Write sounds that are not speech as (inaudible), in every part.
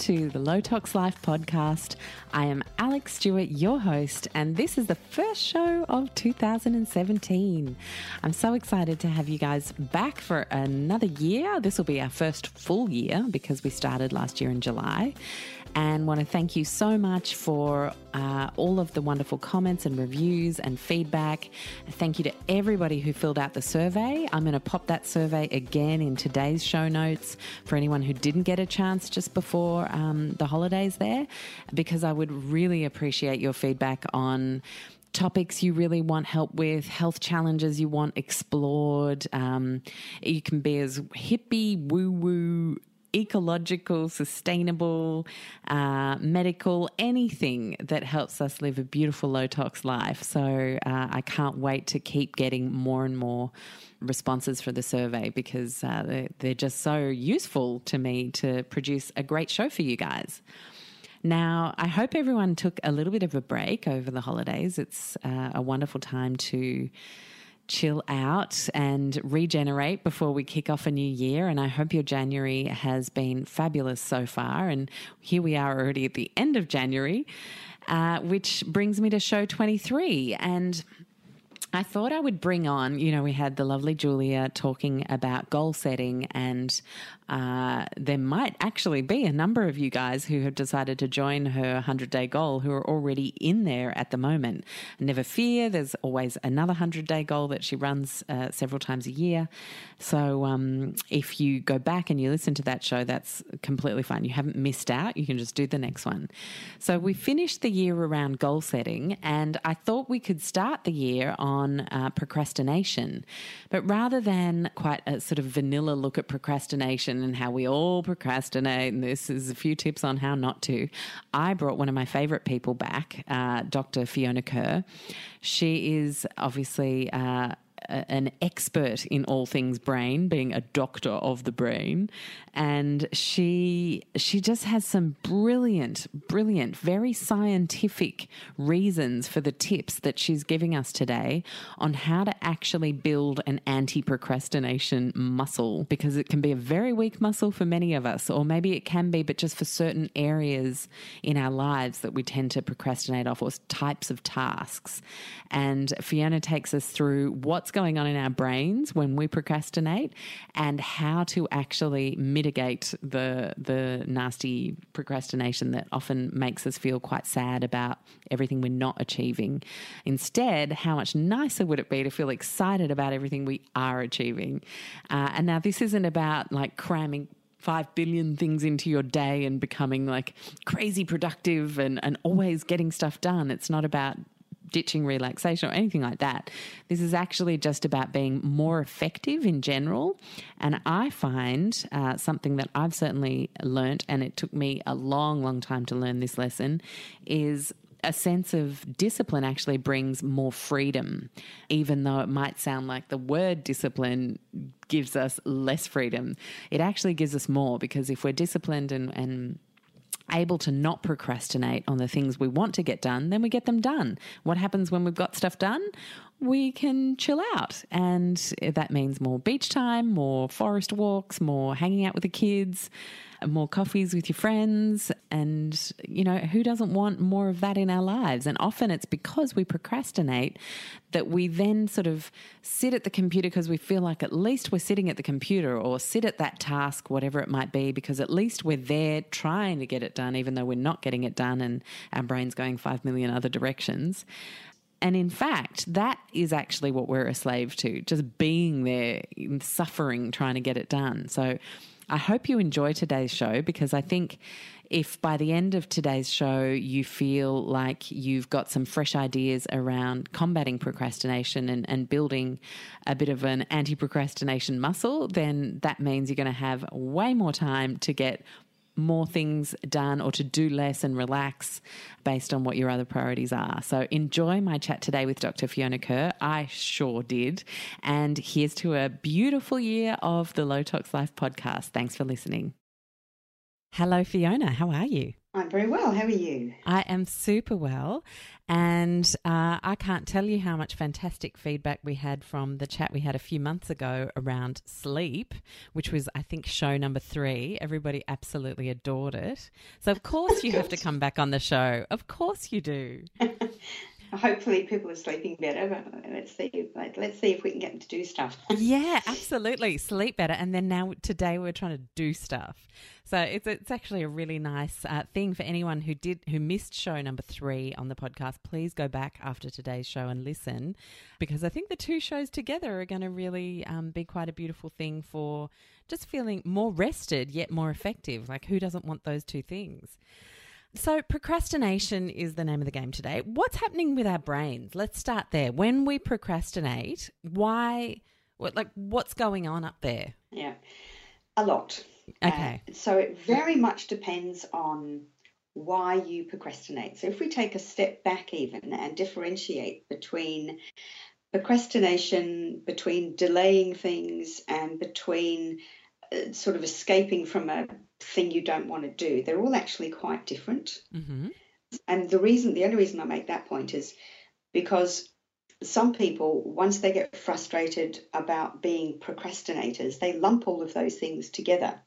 To the Low Tox Life podcast. I am Alexx Stuart, your host, and this is the first show of 2017. I'm so excited to have you guys back for another year. This will be our first full year because we started last year in July and want to thank you so much for uh, all of the wonderful comments and reviews and feedback. Thank you to everybody who filled out the survey. I'm going to pop that survey again in today's show notes for anyone who didn't get a chance just before um, the holidays there, because I would really appreciate your feedback on topics you really want help with, health challenges you want explored. Um, you can be as hippie, woo woo, ecological, sustainable, uh, medical, anything that helps us live a beautiful low tox life. So uh, I can't wait to keep getting more and more responses for the survey because uh, they're, they're just so useful to me to produce a great show for you guys. Now, I hope everyone took a little bit of a break over the holidays. It's uh, a wonderful time to chill out and regenerate before we kick off a new year. And I hope your January has been fabulous so far. And here we are already at the end of January, uh, which brings me to show 23. And I thought I would bring on, you know, we had the lovely Julia talking about goal setting, and uh, there might actually be a number of you guys who have decided to join her 100 day goal who are already in there at the moment. Never fear, there's always another 100 day goal that she runs uh, several times a year. So um, if you go back and you listen to that show, that's completely fine. You haven't missed out, you can just do the next one. So we finished the year around goal setting, and I thought we could start the year on uh, procrastination. But rather than quite a sort of vanilla look at procrastination, and how we all procrastinate. And this is a few tips on how not to. I brought one of my favorite people back, uh, Dr. Fiona Kerr. She is obviously. Uh, an expert in all things brain, being a doctor of the brain, and she she just has some brilliant, brilliant, very scientific reasons for the tips that she's giving us today on how to actually build an anti-procrastination muscle because it can be a very weak muscle for many of us, or maybe it can be, but just for certain areas in our lives that we tend to procrastinate off or types of tasks. And Fiona takes us through what's what's going on in our brains when we procrastinate and how to actually mitigate the the nasty procrastination that often makes us feel quite sad about everything we're not achieving. Instead, how much nicer would it be to feel excited about everything we are achieving? Uh, and now this isn't about like cramming five billion things into your day and becoming like crazy productive and, and always getting stuff done. It's not about ditching relaxation or anything like that. This is actually just about being more effective in general. And I find uh, something that I've certainly learnt, and it took me a long, long time to learn this lesson, is a sense of discipline actually brings more freedom, even though it might sound like the word discipline gives us less freedom. It actually gives us more because if we're disciplined and, and able to not procrastinate on the things we want to get done, then we get them done. What happens when we've got stuff done? We can chill out. And that means more beach time, more forest walks, more hanging out with the kids more coffees with your friends. And, you know, who doesn't want more of that in our lives? And often it's because we procrastinate that we then sort of sit at the computer because we feel like at least we're sitting at the computer or sit at that task, whatever it might be, because at least we're there trying to get it done, even though we're not getting it done and our brain's going five million other directions. And in fact, that is actually what we're a slave to, just being there, suffering, trying to get it done. So I hope you enjoy today's show because I think if by the end of today's show you feel like you've got some fresh ideas around combating procrastination and, and building a bit of an anti procrastination muscle, then that means you're going to have way more time to get more things done or to do less and relax based on what your other priorities are. So enjoy my chat today with Dr. Fiona Kerr. I sure did. And here's to a beautiful year of the Low Tox Life podcast. Thanks for listening. Hello, Fiona. How are you? I'm very well. How are you? I am super well. And uh, I can't tell you how much fantastic feedback we had from the chat we had a few months ago around sleep, which was, I think, show number three. Everybody absolutely adored it. So, of course, you have to (laughs) come back on the show. Of course, you do. (laughs) hopefully people are sleeping better but let's see let's see if we can get them to do stuff. Yeah absolutely. Sleep better. And then now today we're trying to do stuff. So it's it's actually a really nice uh, thing for anyone who did who missed show number three on the podcast. Please go back after today's show and listen because i think the two shows together are going to really um, be quite a beautiful thing for just feeling more rested yet more effective. Like who doesn't want those two things so, procrastination is the name of the game today. What's happening with our brains? Let's start there. When we procrastinate, why, what, like, what's going on up there? Yeah, a lot. Okay. Uh, so, it very much depends on why you procrastinate. So, if we take a step back even and differentiate between procrastination, between delaying things, and between uh, sort of escaping from a thing you don't want to do. They're all actually quite different. Mm-hmm. And the reason, the only reason I make that point is because some people, once they get frustrated about being procrastinators, they lump all of those things together.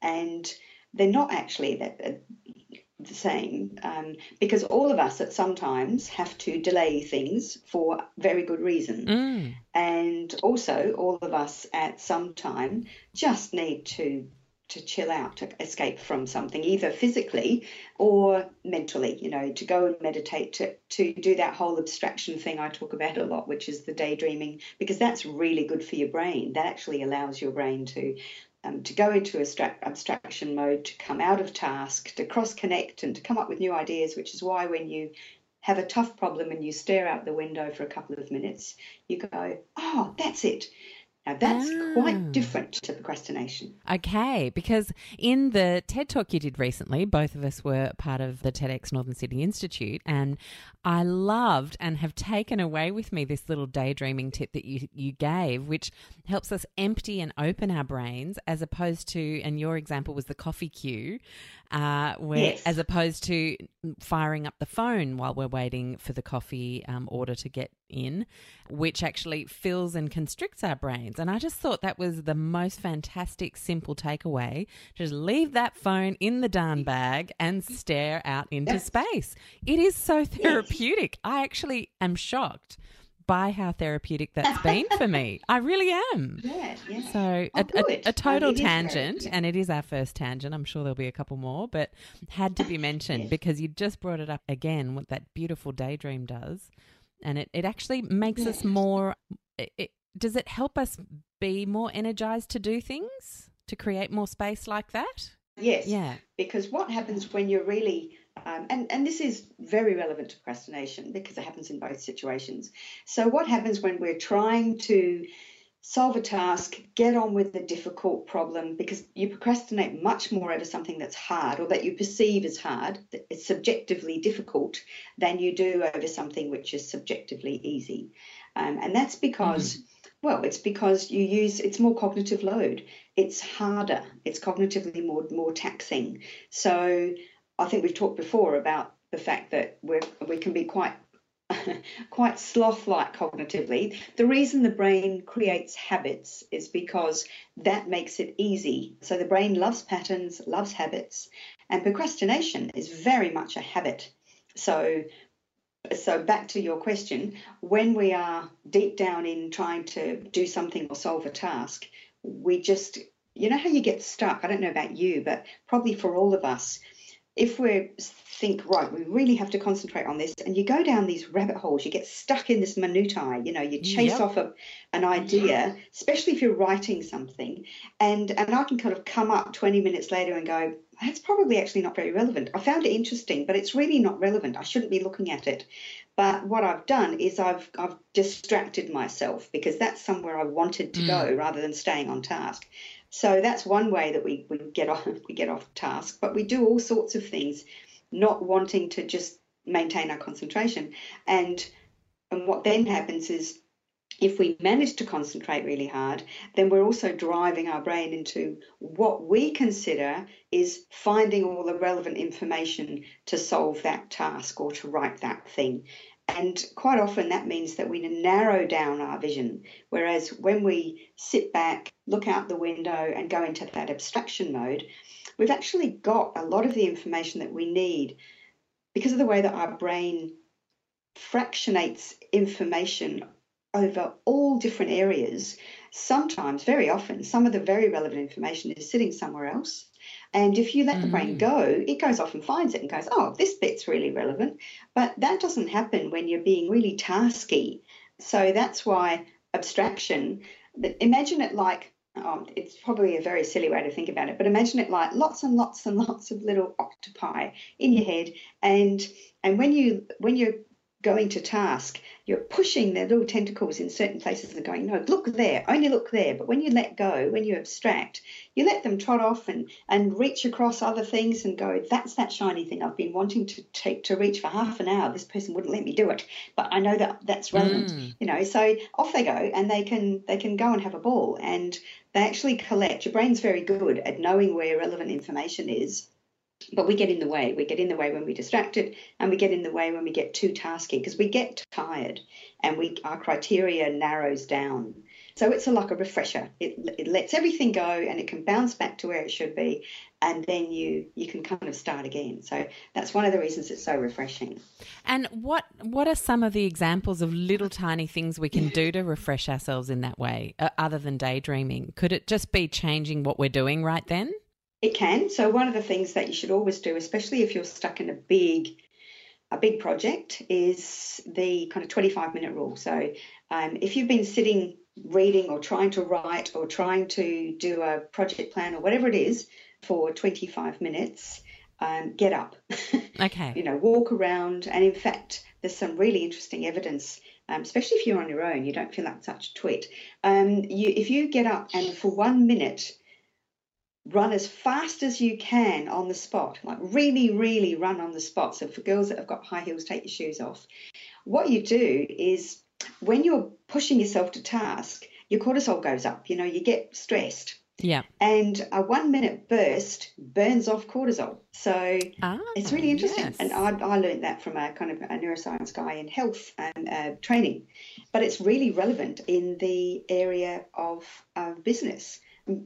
And they're not actually that the same um, because all of us at some times have to delay things for very good reason. Mm. And also, all of us at some time just need to to chill out, to escape from something, either physically or mentally, you know, to go and meditate, to, to do that whole abstraction thing I talk about a lot, which is the daydreaming, because that's really good for your brain. That actually allows your brain to um, to go into abstraction mode, to come out of task, to cross connect, and to come up with new ideas, which is why when you have a tough problem and you stare out the window for a couple of minutes, you go, oh, that's it. Now, that's ah. quite different to procrastination. Okay, because in the TED talk you did recently, both of us were part of the TEDx Northern Sydney Institute, and I loved and have taken away with me this little daydreaming tip that you, you gave, which helps us empty and open our brains as opposed to, and your example was the coffee queue, uh, where yes. as opposed to firing up the phone while we're waiting for the coffee um, order to get in, which actually fills and constricts our brains. And I just thought that was the most fantastic, simple takeaway. Just leave that phone in the darn bag and stare out into yes. space. It is so therapeutic. I actually am shocked by how therapeutic that's (laughs) been for me. I really am. Yeah, yeah. So oh, a, a, a, total tangent, and it is our first tangent. I'm sure there'll be a couple more, but had to be (laughs) mentioned yes. because you just brought it up again. What that beautiful daydream does, and it it actually makes us more. It, it, does it help us be more energized to do things to create more space like that? Yes. Yeah. Because what happens when you're really um, and, and this is very relevant to procrastination because it happens in both situations. So, what happens when we're trying to solve a task, get on with a difficult problem, because you procrastinate much more over something that's hard or that you perceive as hard, that it's subjectively difficult, than you do over something which is subjectively easy. Um, and that's because. Mm-hmm. Well, it's because you use it's more cognitive load. It's harder. It's cognitively more more taxing. So I think we've talked before about the fact that we we can be quite (laughs) quite sloth-like cognitively. The reason the brain creates habits is because that makes it easy. So the brain loves patterns, loves habits, and procrastination is very much a habit. So so back to your question, when we are deep down in trying to do something or solve a task, we just you know how you get stuck. I don't know about you, but probably for all of us, if we think right we really have to concentrate on this and you go down these rabbit holes you get stuck in this minutiae you know you chase yep. off a, an idea especially if you're writing something and and i can kind of come up 20 minutes later and go that's probably actually not very relevant. I found it interesting but it's really not relevant. I shouldn't be looking at it. But what i've done is i've i've distracted myself because that's somewhere i wanted to mm. go rather than staying on task so that's one way that we, we get off (laughs) we get off task. But we do all sorts of things, not wanting to just maintain our concentration. And and what then happens is if we manage to concentrate really hard, then we're also driving our brain into what we consider is finding all the relevant information to solve that task or to write that thing. And quite often that means that we narrow down our vision. Whereas when we sit back, look out the window, and go into that abstraction mode, we've actually got a lot of the information that we need because of the way that our brain fractionates information over all different areas. Sometimes, very often, some of the very relevant information is sitting somewhere else. And if you let mm. the brain mm. go, it goes off and finds it and goes, oh, this bit's really relevant. But that doesn't happen when you're being really tasky. So that's why abstraction, imagine it like, oh, it's probably a very silly way to think about it, but imagine it like lots and lots and (laughs) lots of little octopi in your head. And and when you when you're going to task, you're pushing their little tentacles in certain places and going, no, look there, only look there. But when you let go, when you abstract, you let them trot off and, and reach across other things and go, that's that shiny thing I've been wanting to take to reach for half an hour. This person wouldn't let me do it, but I know that that's relevant, mm. you know. So off they go, and they can they can go and have a ball, and they actually collect. Your brain's very good at knowing where relevant information is but we get in the way. We get in the way when we're distracted, and we get in the way when we get too tasky because we get tired, and we our criteria narrows down. So it's a, like a refresher. It, it lets everything go, and it can bounce back to where it should be, and then you you can kind of start again. So that's one of the reasons it's so refreshing. And what what are some of the examples of little tiny things we can do to refresh ourselves in that way, uh, other than daydreaming? Could it just be changing what we're doing right then? It can. So one of the things that you should always do, especially if you're stuck in a big a big project, is the kind of 25 minute rule. So um, if you've been sitting reading or trying to write or trying to do a project plan or whatever it is for 25 minutes, um, get up. (laughs) Okay. you know, walk around. And in fact, there's some really interesting evidence, um, especially if you're on your own, you don't feel like such a twit. Um, you, if you get up and for one minute run as fast as you can on the spot, like really, really run on the spot. So for girls that have got high heels, take your shoes off. What you do is when you're pushing yourself to task, your cortisol goes up. You know, you get stressed. Yeah. And a one minute burst burns off cortisol. So ah, it's really interesting. Yes. And I, I learned that from a kind of a neuroscience guy in health and uh, training. But it's really relevant in the area of uh, business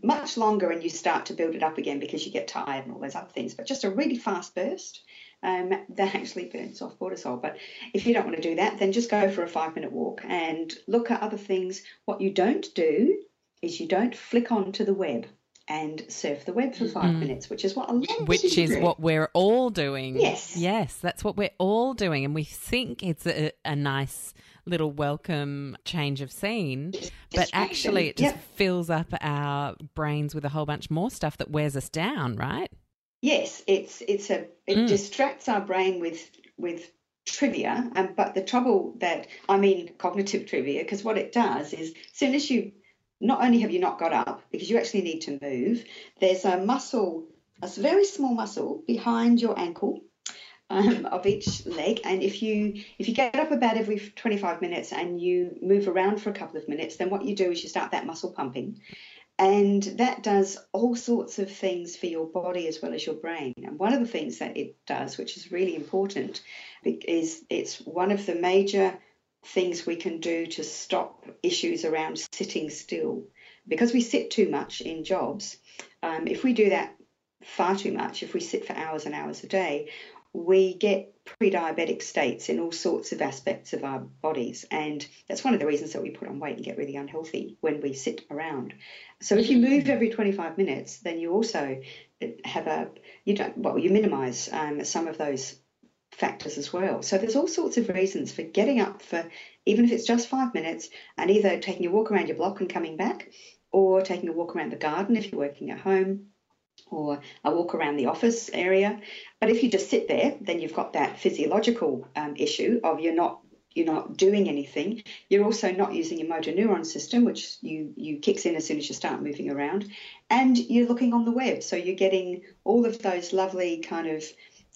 much longer and you start to build it up again because you get tired and all those other things. But just a really fast burst um, that actually burns off cortisol. But if you don't want to do that, then just go for a five minute walk and look at other things. What you don't do is you don't flick onto the web and surf the web for 5 mm minutes, which is what a lot which is do. what we're all doing. Yes, yes, that's what we're all doing, and we think it's a, a nice little welcome change of scene, but actually it just yep. fills up our brains with a whole bunch more stuff that wears us down, right? Yes, it's it's a it mm. distracts our brain with with trivia, and but the trouble that I mean cognitive trivia, because what it does is as soon as you not only have you not got up because you actually need to move, there's a muscle, a very small muscle behind your ankle um, of each leg. And if you if you get up about every 25 minutes and you move around for a couple of minutes, then what you do is you start that muscle pumping. And that does all sorts of things for your body as well as your brain. And one of the things that it does, which is really important, is it's one of the major things we can do to stop issues around sitting still. Because we sit too much in jobs, um, if we do that far too much, if we sit for hours and hours a day, we get pre-diabetic states in all sorts of aspects of our bodies. And that's one of the reasons that we put on weight and get really unhealthy when we sit around. So if you move every 25 minutes then you also have a you don't well you minimize um, some of those factors as well. So there's all sorts of reasons for getting up for even if it's just five minutes and either taking a walk around your block and coming back or taking a walk around the garden if you're working at home or a walk around the office area. But if you just sit there, then you've got that physiological um, issue of you're not you're not doing anything. You're also not using your motor neuron system, which you you kicks in as soon as you start moving around, and you're looking on the web, so you're getting all of those lovely kind of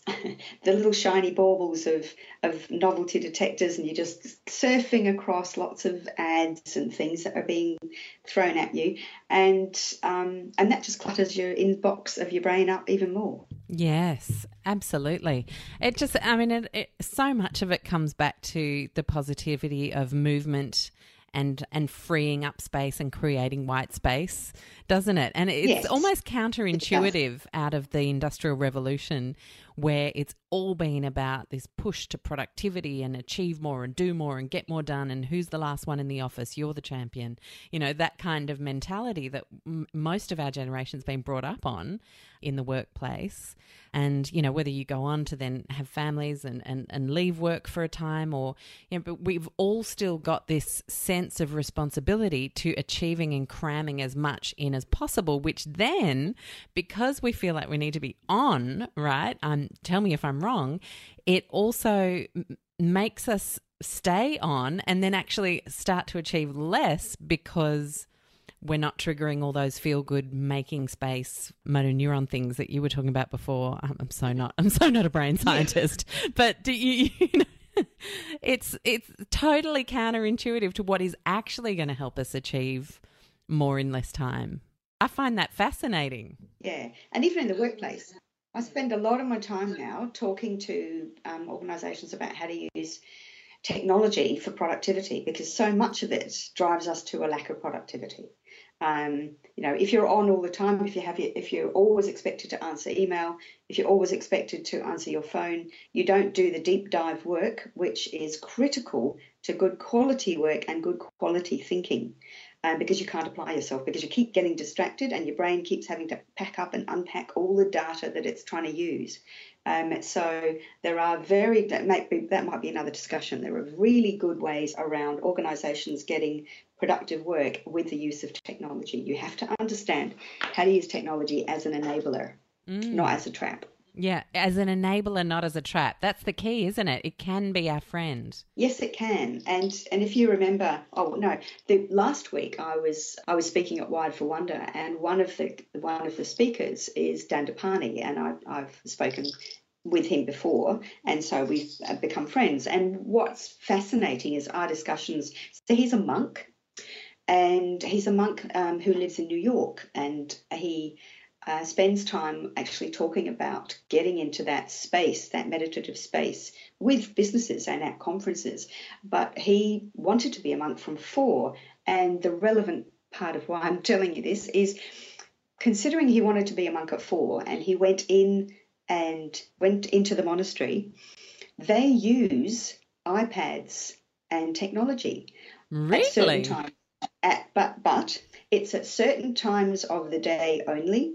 (laughs) the little shiny baubles of, of novelty detectors, and you're just surfing across lots of ads and things that are being thrown at you, and um, and that just clutters your inbox of your brain up even more. Yes, absolutely. It just, I mean, it, it, so much of it comes back to the positivity of movement and and freeing up space and creating white space, doesn't it? And it's yes. almost counterintuitive it out of the industrial revolution where it's all been about this push to productivity and achieve more and do more and get more done and who's the last one in the office? You're the champion. You know that kind of mentality that m- most of our generation's been brought up on in the workplace. And you know whether you go on to then have families and, and, and leave work for a time or you know but we've all still got this sense of responsibility to achieving and cramming as much in as possible which then because we feel like we need to be on right um, tell me if i'm wrong it also m- makes us stay on and then actually start to achieve less because we're not triggering all those feel good making space motor neuron things that you were talking about before. I'm, I'm so not I'm so not a brain scientist, but do you, (laughs) you know, it's it's totally counterintuitive to what is actually going to help us achieve more in less time. I find that fascinating. Yeah, and even in the workplace, I spend a lot of my time now talking to um, organisations about how to use technology for productivity because so much of it drives us to a lack of productivity. Um, you know, if you're on all the time, if you have if you're always expected to answer email, if you're always expected to answer your phone, you don't do the deep dive work, which is critical to good quality work and good quality thinking, um, because you can't apply yourself because you keep getting distracted and your brain keeps having to pack up and unpack all the data that it's trying to use. Um, so there are very that might be that might be another discussion. There are really good ways around organisations getting productive work with the use of technology. You have to understand how to use technology as an enabler, mm. not as a trap. Yeah, as an enabler, not as a trap. That's the key, isn't it? It can be our friend. Yes, it can. And and if you remember, oh no, the last week I was I was speaking at Wired for Wonder, and one of the one of the speakers is Dandapani, and I, I've spoken with him before, and so we've become friends. And what's fascinating is our discussions. So he's a monk, and he's a monk um, who lives in New York, and he uh, spends time actually talking about getting into that space, that meditative space, with businesses and at conferences. But he wanted to be a monk from four, and the relevant part of why I'm telling you this is considering he wanted to be a monk at four, and he went in and went into the monastery. They use iPads and technology really? at certain times at, but but it's at certain times of the day only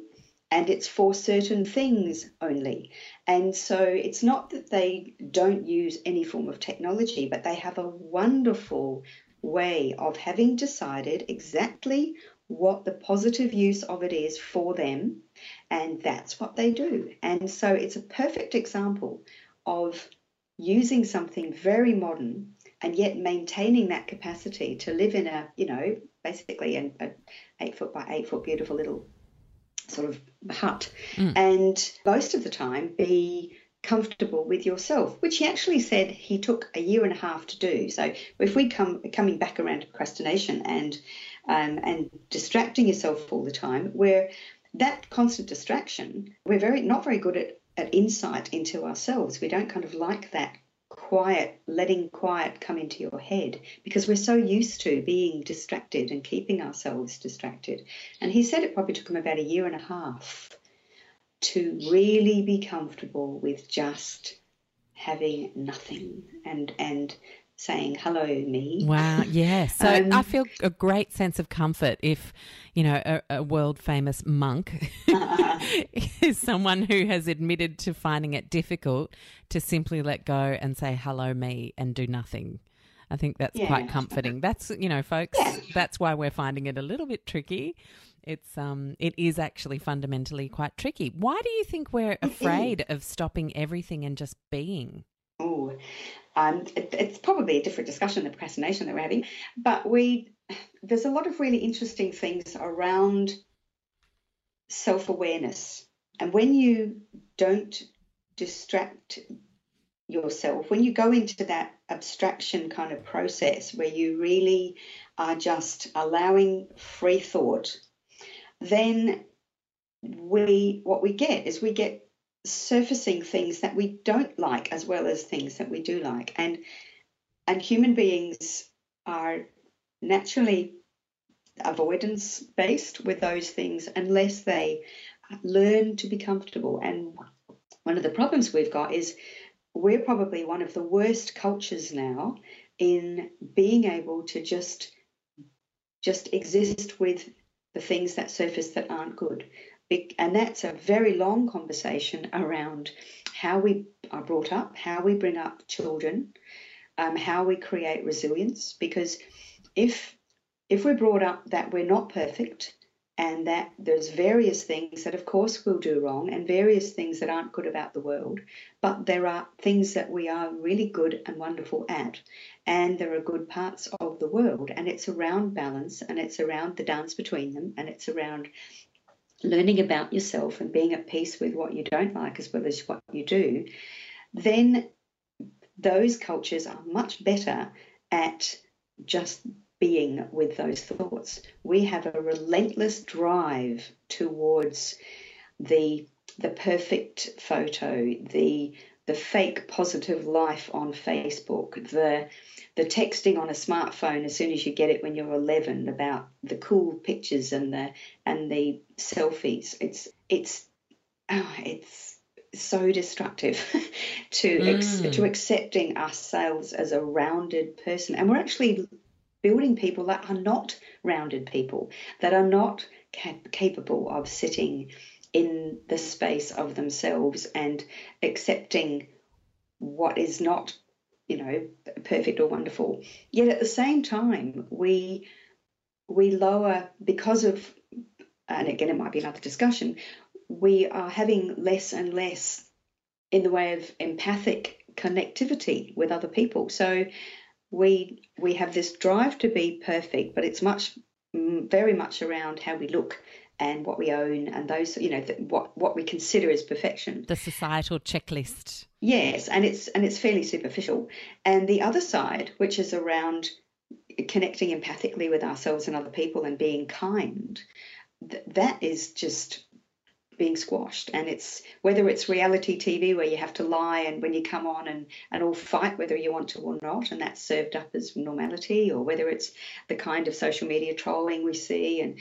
and it's for certain things only. And so it's not that they don't use any form of technology, but they have a wonderful way of having decided exactly what the positive use of it is for them, and that's what they do. And so it's a perfect example of using something very modern and yet maintaining that capacity to live in a, you know, basically an eight foot by eight foot beautiful little sort of hut, mm. and most of the time be comfortable with yourself, which he actually said he took a year and a half to do. So if we come coming back around to procrastination and um, and distracting yourself all the time, where that constant distraction, we're very not very good at, at insight into ourselves. We don't kind of like that quiet, letting quiet come into your head because we're so used to being distracted and keeping ourselves distracted. And he said it probably took him about a year and a half to really be comfortable with just having nothing and and saying hello me. Wow yeah. So (laughs) um, i feel a great sense of comfort if you know a, a world famous monk uh, (laughs) is someone who has admitted to finding it difficult to simply let go and say hello me and do nothing. I think that's yeah. quite comforting. That's you know folks yeah. that's why we're finding it a little bit tricky. It's um it is actually fundamentally quite tricky. Why do you think we're afraid of stopping everything and just being? Oh um, it, it's probably a different discussion, the procrastination that we're having, but we there's a lot of really interesting things around self awareness. And when you don't distract yourself, when you go into that abstraction kind of process where you really are just allowing free thought, then we what we get is we get surfacing things that we don't like as well as things that we do like. And and human beings are naturally avoidance based with those things unless they learn to be comfortable. And one of the problems we've got is we're probably one of the worst cultures now in being able to just just exist with the things that surface that aren't good. And that's a very long conversation around how we are brought up, how we bring up children, um, how we create resilience. Because if if we're brought up that we're not perfect and that there's various things that of course we'll do wrong and various things that aren't good about the world but there are things that we are really good and wonderful at and there are good parts of the world and it's around balance and it's around the dance between them and it's around learning about yourself and being at peace with what you don't like as well as what you do then those cultures are much better at just being with those thoughts. We have a relentless drive towards the the perfect photo, the the fake positive life on Facebook, the the texting on a smartphone as soon as you get it when you're 11 about the cool pictures and the and the selfies. It's it's oh, it's so destructive (laughs) to mm. ex, to accepting ourselves as a rounded person, and we're actually building people that are not rounded people, that are not cap- capable of sitting in the space of themselves and accepting what is not, you know, perfect or wonderful. Yet at the same time, we we lower because of, and again, it might be another discussion. We are having less and less in the way of empathic connectivity with other people. So we we have this drive to be perfect, but it's much very much around how we look and what we own and those you know what what we consider as perfection. The societal checklist. Yes, and it's and it's fairly superficial. And the other side, which is around connecting empathically with ourselves and other people and being kind, th- that is just being squashed and it's whether it's reality TV where you have to lie and when you come on and, and all fight whether you want to or not and that's served up as normality or whether it's the kind of social media trolling we see and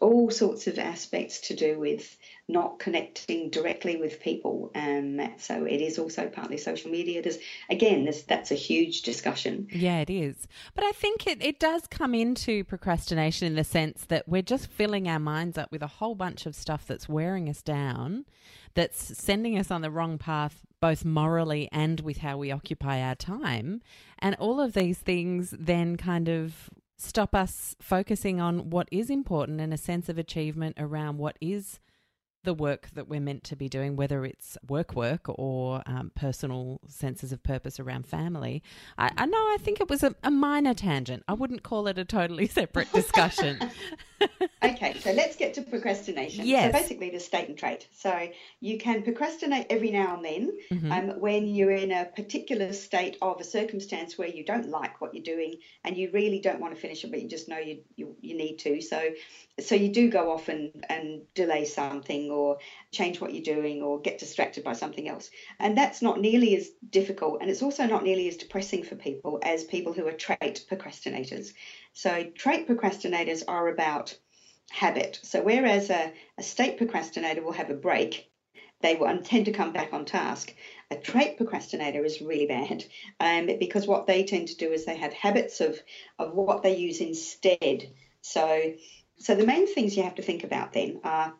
all sorts of aspects to do with not connecting directly with people. Um, so it is also partly social media. There's again, there's, that's a huge discussion. Yeah, it is. But I think it, it does come into procrastination in the sense that we're just filling our minds up with a whole bunch of stuff that's wearing us down, that's sending us on the wrong path, both morally and with how we occupy our time. And all of these things then kind of stop us focusing on what is important and a sense of achievement around what is the work that we're meant to be doing, whether it's work work or um, personal senses of purpose around family. I, I know I think it was a, a, minor tangent. I wouldn't call it a totally (laughs) separate discussion. (laughs) okay, so let's get to procrastination. Yes. So basically, the state and trait. So you can procrastinate every now and then mm-hmm. um, when you're in a particular state of a circumstance where you don't like what you're doing and you really don't want to finish it, but you just know you you, you need to. So so you do go off and, and delay something or change what you're doing or get distracted by something else. And that's not nearly as difficult and it's also not nearly as depressing for people as people who are trait procrastinators. So trait procrastinators are about habit. So whereas a, a state procrastinator will have a break, they will tend to come back on task. A trait procrastinator is really bad um, because what they tend to do is they have habits of, of what they use instead. So so the main things you have to think about then are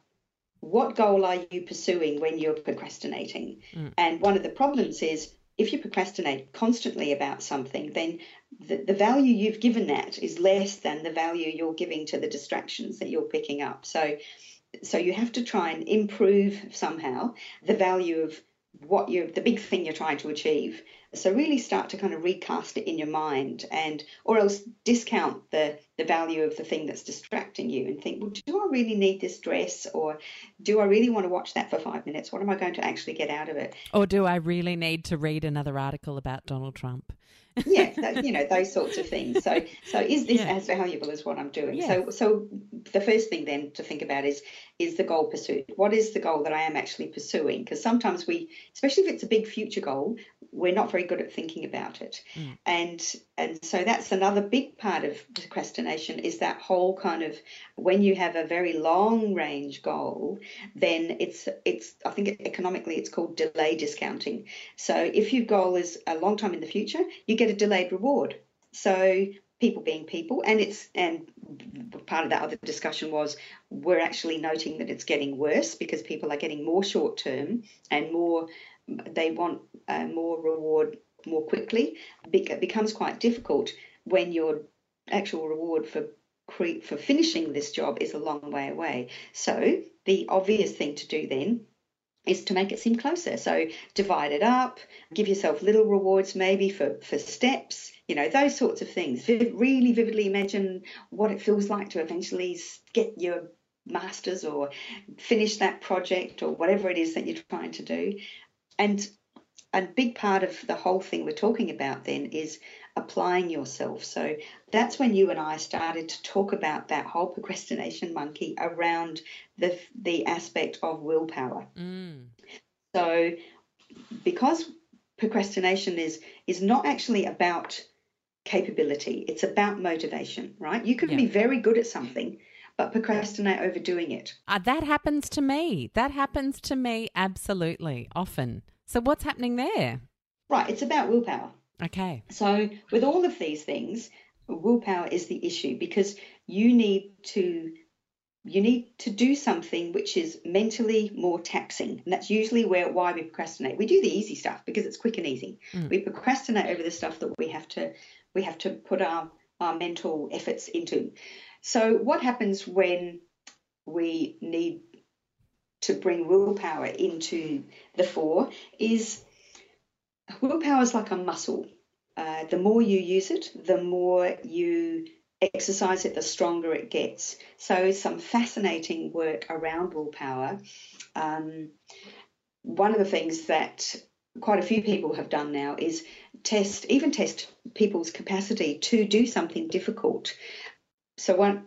what goal are you pursuing when you're procrastinating? Mm. And one of the problems is if you procrastinate constantly about something, then the, the value you've given that is less than the value you're giving to the distractions that you're picking up. So so you have to try and improve somehow the value of what you're the big thing you're trying to achieve So really start to kind of recast it in your mind and or else discount the the value of the thing that's distracting you and think, well, do I really need this dress or do I really want to watch that for five minutes? What am I going to actually get out of it? Or do I really need to read another article about Donald Trump? Yeah, that, you know those sorts of things. So, so is this yeah. as valuable as what I'm doing? Yeah. So, so the first thing then to think about is is the goal pursuit. What is the goal that I am actually pursuing? Because sometimes we, especially if it's a big future goal, we're not very good at thinking about it, and and so that's another big part of procrastination is that whole kind of when you have a very long range goal, then it's it's I think economically it's called delay discounting. So if your goal is a long time in the future, you get a delayed reward. So people being people and it's and part of that other discussion was we're actually noting that it's getting worse because people are getting more short term and more they want uh, more reward more quickly it becomes quite difficult when your actual reward for for finishing this job is a long way away so the obvious thing to do then is to make it seem closer. So divide it up, give yourself little rewards maybe for, for steps, you know, those sorts of things. Really vividly imagine what it feels like to eventually get your master's or finish that project or whatever it is that you're trying to do. And a big part of the whole thing we're talking about then is applying yourself. So that's when you and I started to talk about that whole procrastination monkey around the the aspect of willpower. Mm. So because procrastination is is not actually about capability, it's about motivation, right? You can yeah. be very good at something but procrastinate over doing it. Uh, that happens to me. That happens to me absolutely often. So what's happening there? Right, it's about willpower. Okay. So, with all of these things, willpower is the issue because you need to you need to do something which is mentally more taxing and that's usually where why we procrastinate we do the easy stuff because it's quick and easy mm. we procrastinate over the stuff that we have to we have to put our our mental efforts into so what happens when we need to bring willpower into the fore is willpower is like a muscle. Uh, the more you use it, the more you exercise it, the stronger it gets. So, some fascinating work around willpower. Um, one of the things that quite a few people have done now is test, even test people's capacity to do something difficult. So, one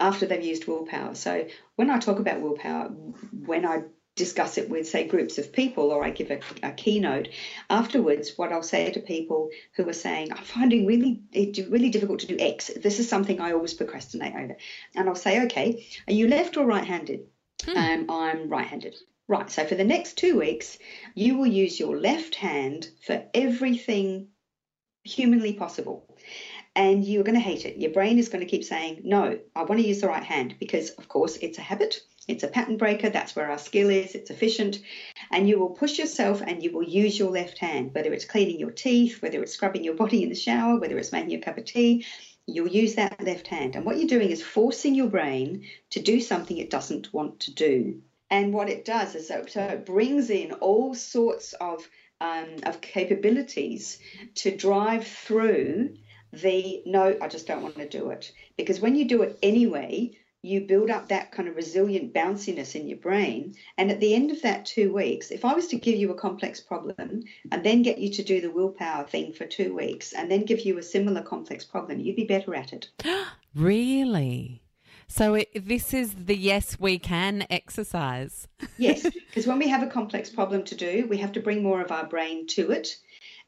after they've used willpower. So, when I talk about willpower, when I discuss it with, say, groups of people, or I give a, a, keynote. Afterwards, what I'll say to people who are saying, I'm finding really it really difficult to do X. This is something I always procrastinate over. And I'll say, okay, are you left or right-handed? Hmm. Um, I'm right-handed. Right. So for the next two weeks, you will use your left hand for everything humanly possible and you're going to hate it. Your brain is going to keep saying, No, I want to use the right hand because, of course, it's a habit. It's a pattern breaker. That's where our skill is. It's efficient. And you will push yourself and you will use your left hand, whether it's cleaning your teeth, whether it's scrubbing your body in the shower, whether it's making a cup of tea. You'll use that left hand. And what you're doing is forcing your brain to do something it doesn't want to do. And what it does is so, so it brings in all sorts of um, of capabilities to drive through the no, I just don't want to do it. Because when you do it anyway, you build up that kind of resilient bounciness in your brain. And at the end of that two weeks, if I was to give you a complex problem and then get you to do the willpower thing for two weeks and then give you a similar complex problem, you'd be better at it. (gasps) really? So it, this is the yes, we can exercise. yes, (laughs) because when we have a complex problem to do, we have to bring more of our brain to it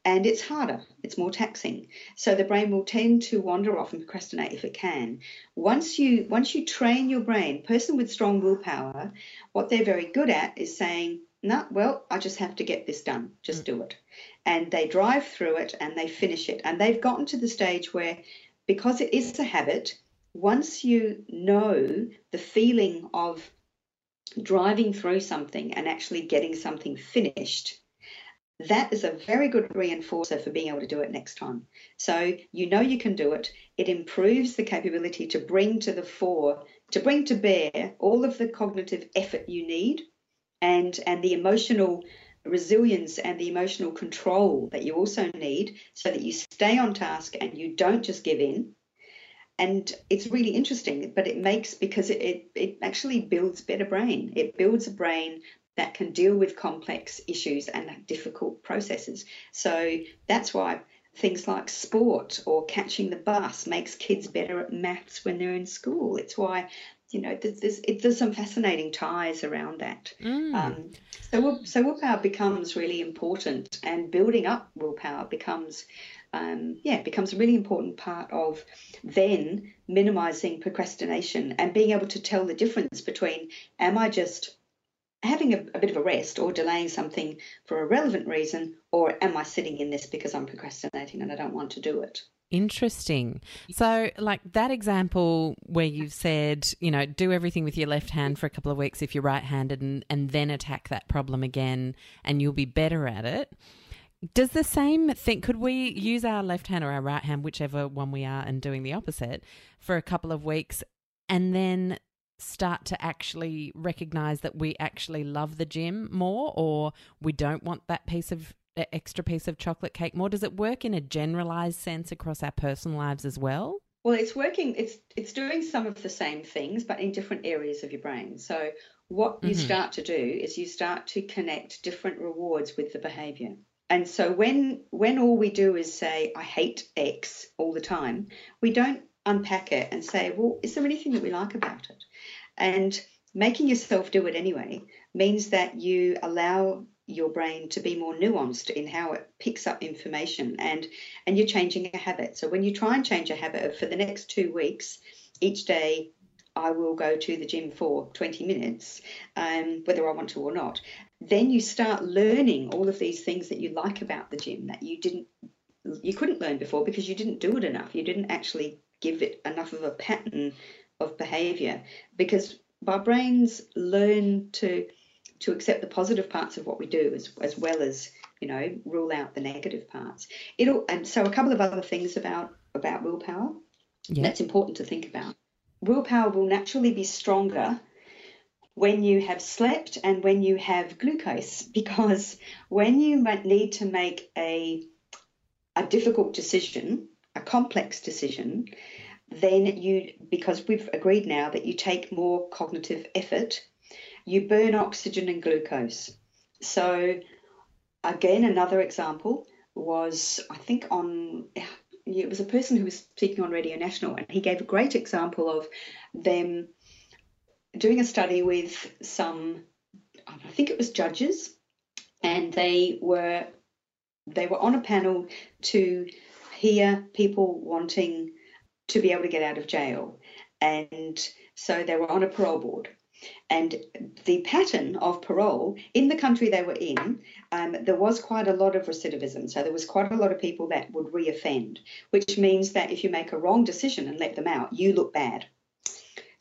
and it's harder, it's more taxing. So the brain will tend to wander off and procrastinate if it can. Once you once you train your brain, person with strong willpower, what they're very good at is saying, "No, nah, well, I just have to get this done. Just mm. do it." And they drive through it and they finish it. And they've gotten to the stage where because it is a habit, once you know the feeling of driving through something and actually getting something finished, that is a very good reinforcer for being able to do it next time. So you know you can do it. It improves the capability to bring to the fore, to bring to bear all of the cognitive effort you need and, and the emotional resilience and the emotional control that you also need so that you stay on task and you don't just give in. And it's really interesting, but it makes because it, it, it actually builds better brain. It builds a brain that can deal with complex issues and difficult processes. So that's why things like sport or catching the bus makes kids better at maths when they're in school. It's why you know there's there's, there's some fascinating ties around that. Mm. Um, so so willpower becomes really important, and building up willpower becomes. Um, yeah, becomes a really important part of then minimizing procrastination and being able to tell the difference between am I just having a, a, bit of a rest or delaying something for a relevant reason, or am I sitting in this because I'm procrastinating and I don't want to do it? Interesting. So, like that example where you've said, you know, do everything with your left hand for a couple of weeks if you're right handed and, and then attack that problem again and you'll be better at it. Does the same thing, could we use our left hand or our right hand, whichever one we are, and doing the opposite for a couple of weeks and then start to actually recognize that we actually love the gym more or we don't want that piece of extra piece of chocolate cake more? Does it work in a generalized sense across our personal lives as well? Well it's working it's it's doing some of the same things but in different areas of your brain. So what you mm-hmm. start to do is you start to connect different rewards with the behavior. And so when when all we do is say i hate x all the time we don't unpack it and say well is there anything that we like about it and making yourself do it anyway means that you allow your brain to be more nuanced in how it picks up information and and you're changing a habit. So when you try and change a habit for the next two weeks each day i will go to the gym for 20 minutes um, whether i want to or not. Then you start learning all of these things that you like about the gym that you didn't you couldn't learn before because you didn't do it enough. You didn't actually give it enough of a pattern of behavior because our brains learn to to accept the positive parts of what we do as, as well as you know rule out the negative parts it'll and so a couple of other things about about willpower yeah. that's important to think about willpower will naturally be stronger when you have slept and when you have glucose (laughs) because when you might need to make a a difficult decision a complex decision then you, because we've agreed now that you take more cognitive effort, you burn oxygen and glucose. So, again, another example was, I think, on it was a person who was speaking on Radio National, and he gave a great example of them doing a study with some, I think it was judges, and they were they were on a panel to hear people wanting to be able to get out of jail. And so they were on a parole board. And the pattern of parole in the country they were in, um, there was quite a lot of recidivism. So there was quite a lot of people that would reoffend, which means that if you make a wrong decision and let them out, you look bad.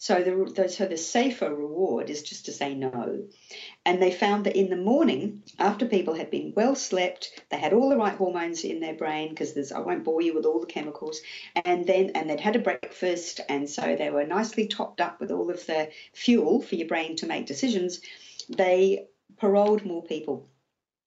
So the, the, so the safer reward is just to say no. And they found that in the morning, after people had been well slept, they had all the right hormones in their brain because there's I won't bore you with all the chemicals, and then and they'd had a breakfast, and so they were nicely topped up with all of the fuel for your brain to make decisions. They paroled more people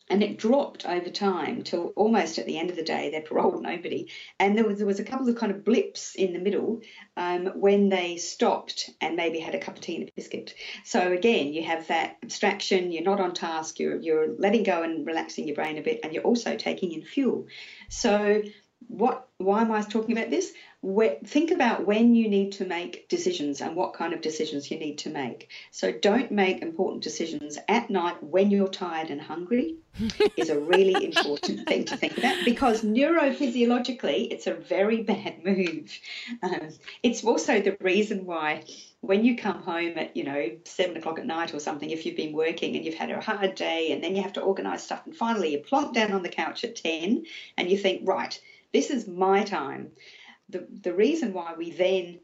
and it dropped over time till almost at the end of the day they paroled (laughs) nobody. And there was there was a couple of kind of blips in the middle um, when they stopped and maybe had a cup of tea and a biscuit. So again you have that abstraction you're not on task you're you're letting go and relaxing your brain a bit and you're also taking in fuel. So what why am I talking about this? Where, think about when you need to make decisions and what kind of decisions you need to make. So don't make important decisions at night when you're tired and hungry (laughs) is a really important thing to think about because neurophysiologically it's a very bad (laughs) move. Um, it's also the reason why when you come home at you know seven o'clock at night or something if you've been working and you've had a hard day and then you have to organize stuff and finally you plonk down on the couch at 10 and you think right this is my time. The, the reason why we then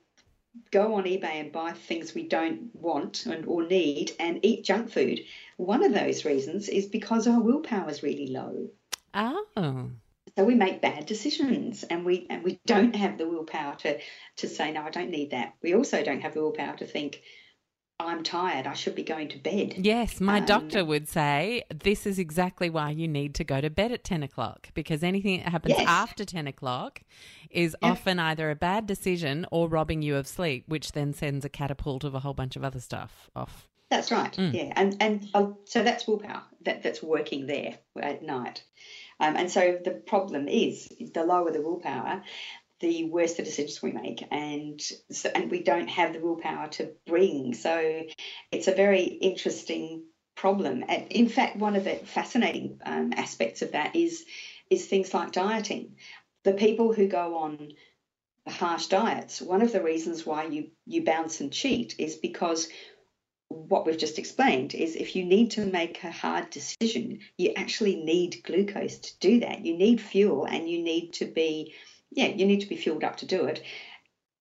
go on eBay and buy things we don't want and, or need and eat junk food, one of those reasons is because our willpower is really low. Oh. So we make bad decisions and we and we don't have the willpower to to say no, I don't need that. We also don't have the willpower to think I'm tired. I should be going to bed. Yes, my um, doctor would say this is exactly why you need to go to bed at 10 o'clock because anything that happens yes. after 10 o'clock is yep. often either a bad decision or robbing you of sleep, which then sends a catapult of a whole bunch of other stuff off. That's right. Mm. Yeah, and and uh, so that's willpower that that's working there at night. Um, and so the problem is the lower the willpower, the worse the decisions we make, and so, and we don't have the willpower to bring. So it's a very interesting problem. And in fact, one of the fascinating um, aspects of that is is things like dieting. The people who go on harsh diets, one of the reasons why you you bounce and cheat is because what we've just explained is if you need to make a hard decision, you actually need glucose to do that. You need fuel and you need to be yeah, you need to be fueled up to do it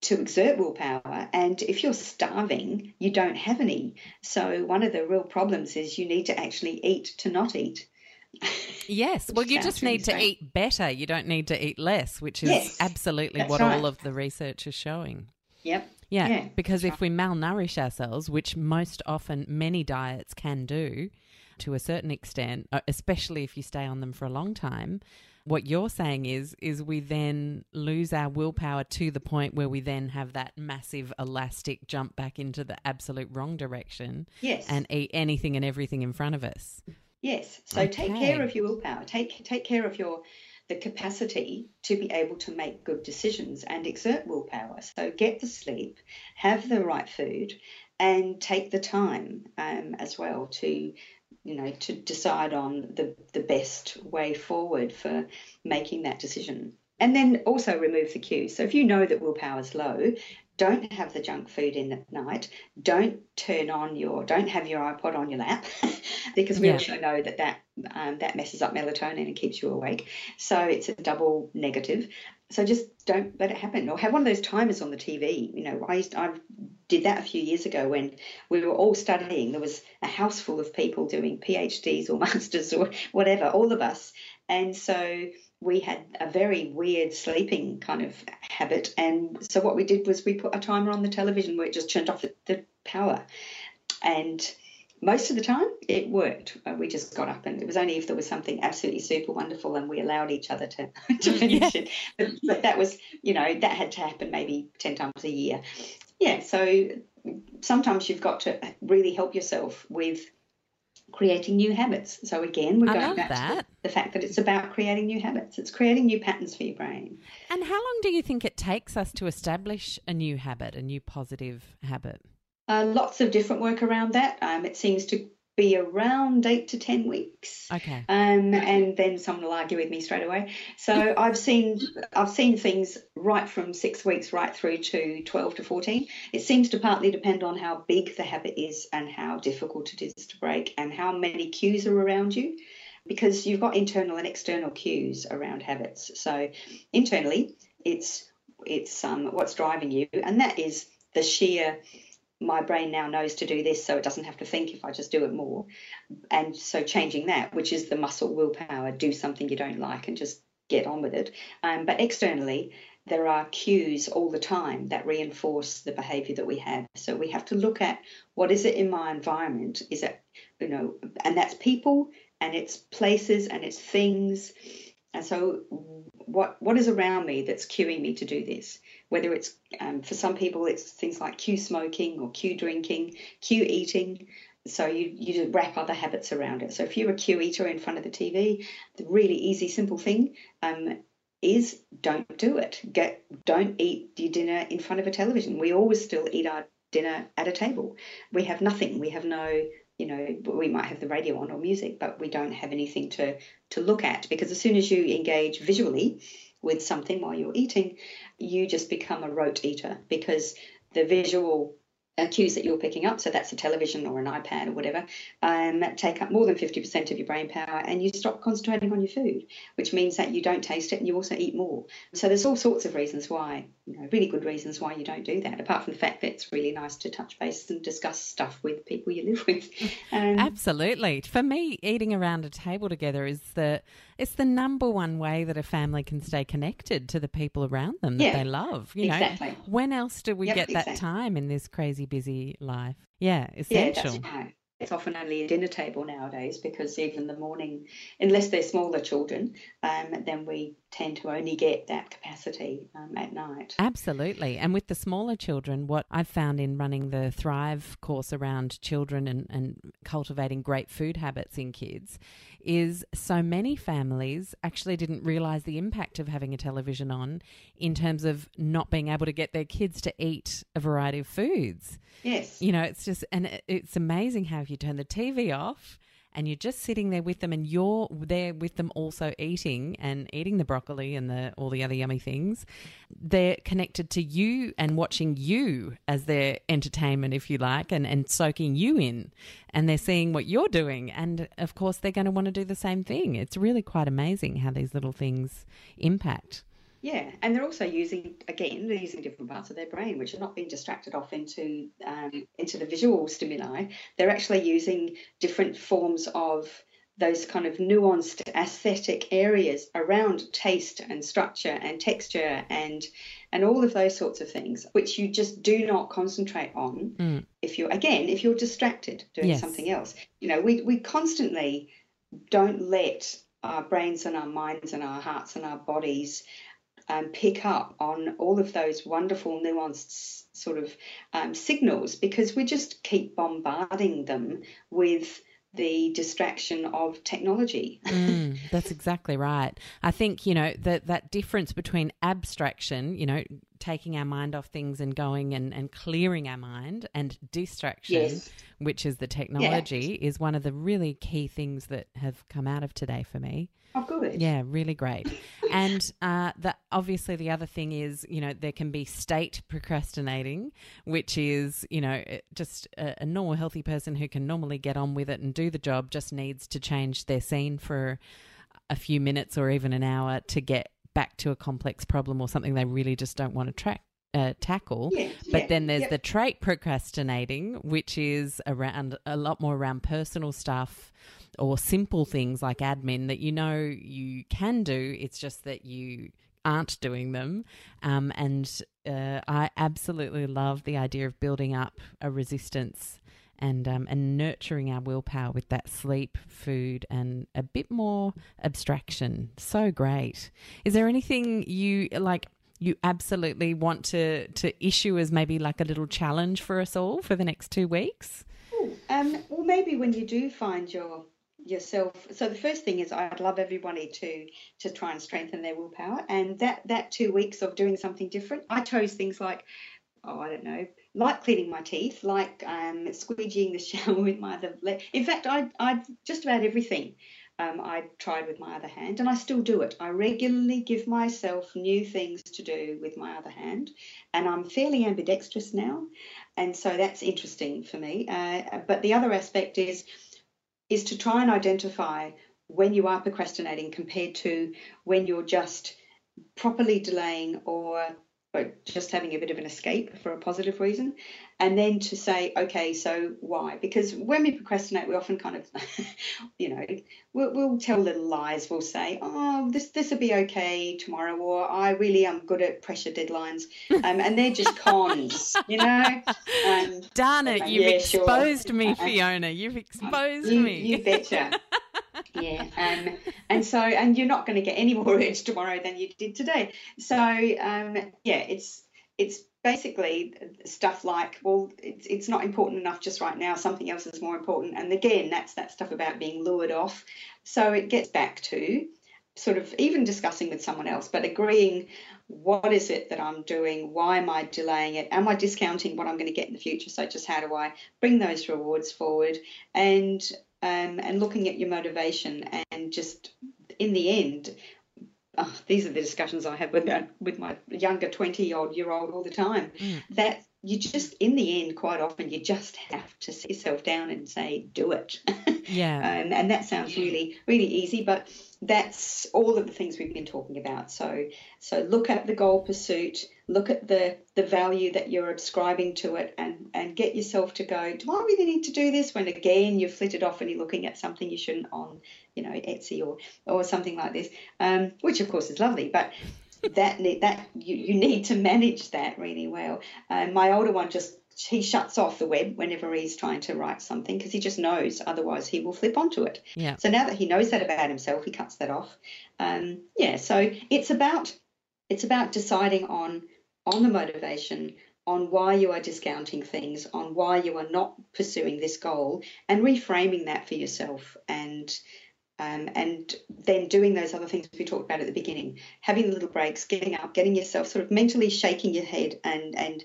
to exert willpower. And if you're starving, you don't have any. So, one of the real problems is you need to actually eat to not eat. (laughs) Yes. well, you just need to eat better. You don't need to eat less, which is yes, absolutely what right. all of the research is showing. Yep. Yeah, yeah because if right. we malnourish ourselves, which most often many diets can do to a certain extent, uh, especially if you stay on them for a long time, what you're saying is is we then lose our willpower to the point where we then have that massive elastic jump back into the absolute wrong direction yes. and eat anything and everything in front of us. Yes. So okay. take care of your willpower. Take take care of your the capacity to be able to make good decisions and exert willpower. So get the sleep have the right food and take the time um, as well to you know, to decide on the, the best way forward for making that decision. And then also remove the cues. So if you know that willpower is low, don't have the junk food in at night. Don't turn on your, don't have your iPod on your lap, (laughs) because we yeah. also know that that um, that messes up melatonin and keeps you awake. So it's a double negative. So just don't let it happen, or have one of those timers on the TV. You know, I used, I did that a few years ago when we were all studying. There was a house full of people doing PhDs or (laughs) masters or whatever, all of us, and so we had a very weird sleeping kind of habit. And so what we did was we put a timer on the television where it just turned off the, the power. And most of the time it worked. Uh, we just got up and it was only if there was something absolutely super wonderful and we allowed each other to, (laughs) to mm, finish yeah. it. But, but that was, you know, that had to happen maybe 10 times a year. Yeah, so sometimes you've got to really help yourself with creating new habits. So again, we're going back that. to the, the, fact that it's about creating new habits. It's creating new patterns for your brain. And how long do you think it takes us to establish a new habit, a new positive habit? Uh, lots of different work around that. Um, it seems to be around eight to ten weeks. Okay. Um, and then someone will argue with me straight away. So (laughs) I've seen I've seen things right from six weeks right through to twelve to fourteen. It seems to partly depend on how big the habit is and how difficult it is to break and how many cues are around you. Because you've got internal and external cues around habits. So internally, it's it's um, what's driving you, and that is the sheer my brain now knows to do this so it doesn't have to think if I just do it more. And so changing that, which is the muscle willpower, do something you don't like and just get on with it. Um, but externally, there are cues all the time that reinforce the behavior that we have. So we have to look at what is it in my environment? Is it, you know, and that's people and it's places and it's things. And so what what is around me that's cueing me to do this? whether it's um, for some people it's things like cue smoking or cue drinking, cue eating. So you you wrap other habits around it. So if you're a cue eater in front of the TV, the really easy simple thing um, is don't do it. Get don't eat your dinner in front of a television. We always still eat our dinner at a table. We have nothing. We have no you know we might have the radio on or music but we don't have anything to to look at because as soon as you engage visually with something while you're eating, you just become a rote eater because the visual cues that you're picking up, so that's a television or an iPad or whatever, um, take up more than 50% of your brain power and you stop concentrating on your food, which means that you don't taste it and you also eat more. So there's all sorts of reasons why, you know, really good reasons why you don't do that, apart from the fact that it's really nice to touch base and discuss stuff with people you live with. (laughs) Um, Absolutely. For me, eating around a table together is the it's the number one way that a family can stay connected to the people around them that yeah, they love. You exactly. know, when else do we yep, get that exactly. time in this crazy busy life? Yeah, essential. Yeah, that's right it's often only a dinner table nowadays because even the morning, unless they're smaller children, um, then we tend to only get that capacity um, at night. Absolutely. And with the smaller children, what I've found in running the Thrive course around children and, and cultivating great food habits in kids is so many families actually didn't realize the impact of having a television on in terms of not being able to get their kids to eat a variety of foods. Yes. You know, it's just, and it's amazing how if you turn the TV off, and you're just sitting there with them and you're there with them also eating and eating the broccoli and the all the other yummy things. They're connected to you and watching you as their entertainment if you like and and soaking you in. And they're seeing what you're doing. And of course they're going to want to do the same thing. It's really quite amazing how these little things impact yeah, and they're also using again they're using different parts of their brain, which are not being distracted off into um, into the visual stimuli. They're actually using different forms of those kind of nuanced aesthetic areas around taste and structure and texture and and all of those sorts of things, which you just do not concentrate on mm. if you're again if you're distracted doing yes. something else. You know, we we constantly don't let our brains and our minds and our hearts and our bodies um, pick up on all of those wonderful nuanced sort of um, signals because we just keep bombarding them with the distraction of technology. mm, (laughs) that's exactly right. I think, you know, that that difference between abstraction, you know, taking our mind off things and going and, and clearing our mind and distraction, yes. which is the technology, yeah. is one of the really key things that have come out of today for me. Oh, good. Yeah, really great. (laughs) and uh, the, obviously, the other thing is, you know, there can be state procrastinating, which is, you know, just a, a, normal, healthy person who can normally get on with it and do the job just needs to change their scene for a few minutes or even an hour to get back to a complex problem or something they really just don't want to track. Uh, tackle, yeah, but yeah, then there's yeah. the trait procrastinating, which is around a lot more around personal stuff, or simple things like admin that you know you can do. It's just that you aren't doing them. Um, and uh, I absolutely love the idea of building up a resistance and um, and nurturing our willpower with that sleep, food, and a bit more abstraction. So great. Is there anything you like? You absolutely want to to issue as maybe like a little challenge for us all for the next two weeks. Um, well, maybe when you do find your yourself. So the first thing is I'd love everybody to to try and strengthen their willpower, and that that two weeks of doing something different. I chose things like, oh, I don't know, like cleaning my teeth, like um, squeegeeing the (laughs) shower with my other leg. In fact, I I just about everything. Um, I tried with my other hand, and I still do it. I regularly give myself new things to do with my other hand, and I'm fairly ambidextrous now, and so that's interesting for me. Uh, but the other aspect is is to try and identify when you are procrastinating compared to when you're just properly delaying or, or just having a bit of an escape for a positive reason. And then to say okay so why? Because when we procrastinate we often kind of (laughs) you know we'll, we'll, tell little lies. We'll say oh this this will be okay tomorrow or i really am good at pressure deadlines. Um, and they're just cons you know? Um, darn it you've yeah, exposed sure. me (laughs) fiona. You've exposed you, me. you betcha (laughs) yeah um, and so and you're not going to get any more urge tomorrow than you did today. So um, yeah it's it's basically stuff like well it's, it's not important enough just right now. Something else is more important. And again that's that stuff about being lured off. So it gets back to sort of even discussing with someone else but agreeing what is it that i'm doing? Why am i delaying it? Am i discounting what i'm going to get in the future? So just how do i bring those rewards forward? And um, and looking at your motivation and just in the end oh, these are the discussions I have with with my younger twenty odd year old all the time. Mm. That you just in the end quite often you just have to sit yourself down and say do it. (laughs) Yeah. Um, and that sounds really really easy but that's all of the things we've been talking about. So so look at the goal pursuit look at the the value that you're ascribing to it and and get yourself to go do i really need to do this? When again you've flitted off and you're looking at something you shouldn't on you know etsy or or something like this um, which of course is lovely but that need, that you, you need to manage that really well. Uh, my older one just he shuts off the web whenever he's trying to write something because he just knows otherwise he will flip onto it. Yeah. So now that he knows that about himself, he cuts that off. Um, yeah. So it's about it's about deciding on on the motivation, on why you are discounting things, on why you are not pursuing this goal, and reframing that for yourself and. Um, and then doing those other things we talked about at the beginning, having little breaks, getting up, getting yourself sort of mentally shaking your head and and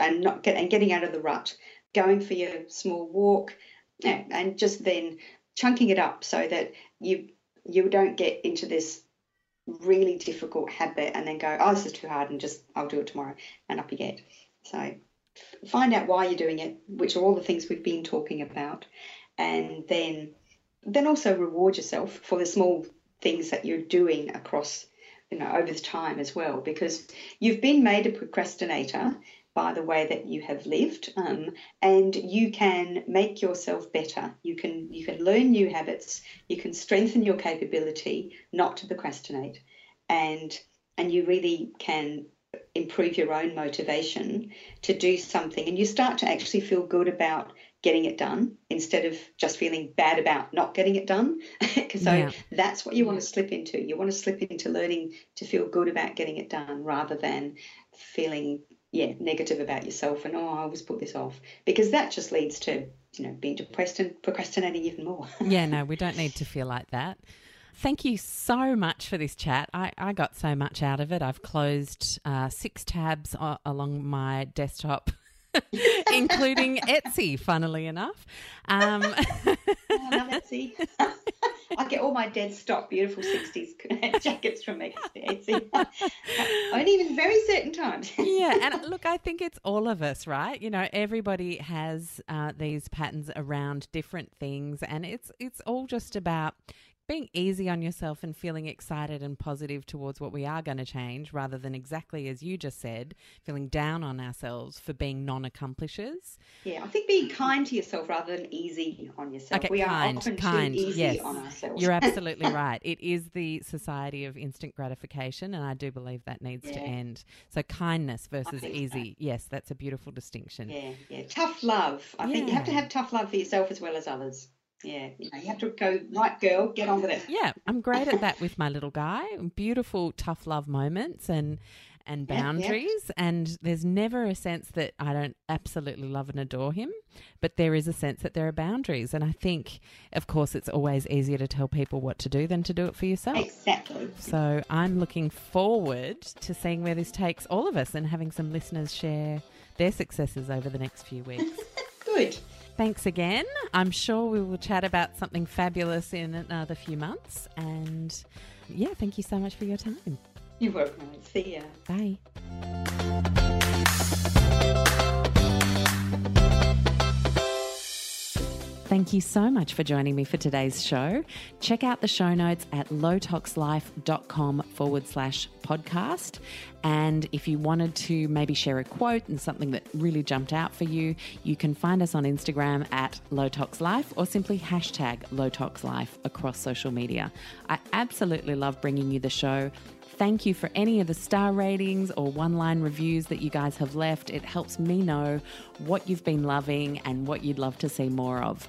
and not get, and getting out of the rut, going for your small walk, yeah, and just then chunking it up so that you you don't get into this really difficult habit and then go, oh, this is too hard, and just I'll do it tomorrow, and up you get. So find out why you're doing it, which are all the things we've been talking about, and then then also reward yourself for the small things that you're doing across you know over the time as well because you've been made a procrastinator by the way that you have lived um, and you can make yourself better. You can you can learn new habits. You can strengthen your capability not to procrastinate. And and you really can improve your own motivation to do something and you start to actually feel good about getting it done instead of just feeling bad about not getting it done. (laughs) so yeah. that's what you want to slip into. You want to slip into learning to feel good about getting it done rather than feeling yeah negative about yourself and oh I always put this off because that just leads to you know being depressed and procrastinating even more. yeah, no, (laughs) we don't need to feel like that. Thank you so much for this chat. I, I got so much out of it. I've closed uh, six tabs o- along my desktop (laughs) including (laughs) Etsy, funnily enough. Um, (laughs) oh, I love Etsy. I get all my dead stock, beautiful 60s jackets from Etsy. Only even very certain times. yeah, and look, I think it's all of us, right? You know, everybody has uh, these patterns around different things, and it's it's all just about being easy on yourself and feeling excited and positive towards what we are going to change rather than exactly as you just said, feeling down on ourselves for being non accomplishers. Yeah, I think being kind to yourself rather than easy on yourself. Okay, we kind, are often kind, too easy yes. on ourselves. You're (laughs) absolutely right. It is the society of instant gratification, and I do believe that needs Yeah. to end. So, kindness versus easy. Yes, that's a beautiful distinction. Yeah, yeah. Tough love. I think you have to have tough love for yourself as well as others. Yeah, you know, you have to go, right, girl, get on with it. Yeah, I'm great at that with my little guy. Beautiful tough love moments and and Yeah, yeah. boundaries and there's never a sense that I don't absolutely love and adore him, but there is a sense that there are boundaries and I think of course it's always easier to tell people what to do than to do it for yourself. Exactly. So I'm looking forward to seeing where this takes all of us and having some listeners share their successes over the next few weeks. (laughs) Good. Thanks again. I'm sure we will chat about something fabulous in another few months. And yeah, thank you so much for your time. You're welcome. See ya. Bye. Thank you so much for joining me for today's show. Check out the show notes at lowtoxlife.com forward slash podcast. And if you wanted to maybe share a quote and something that really jumped out for you, you can find us on Instagram at lowtoxlife or simply hashtag lowtoxlife across social media. I absolutely love bringing you the show. Thank you for any of the star ratings or one line reviews that you guys have left. It helps me know what you've been loving and what you'd love to see more of.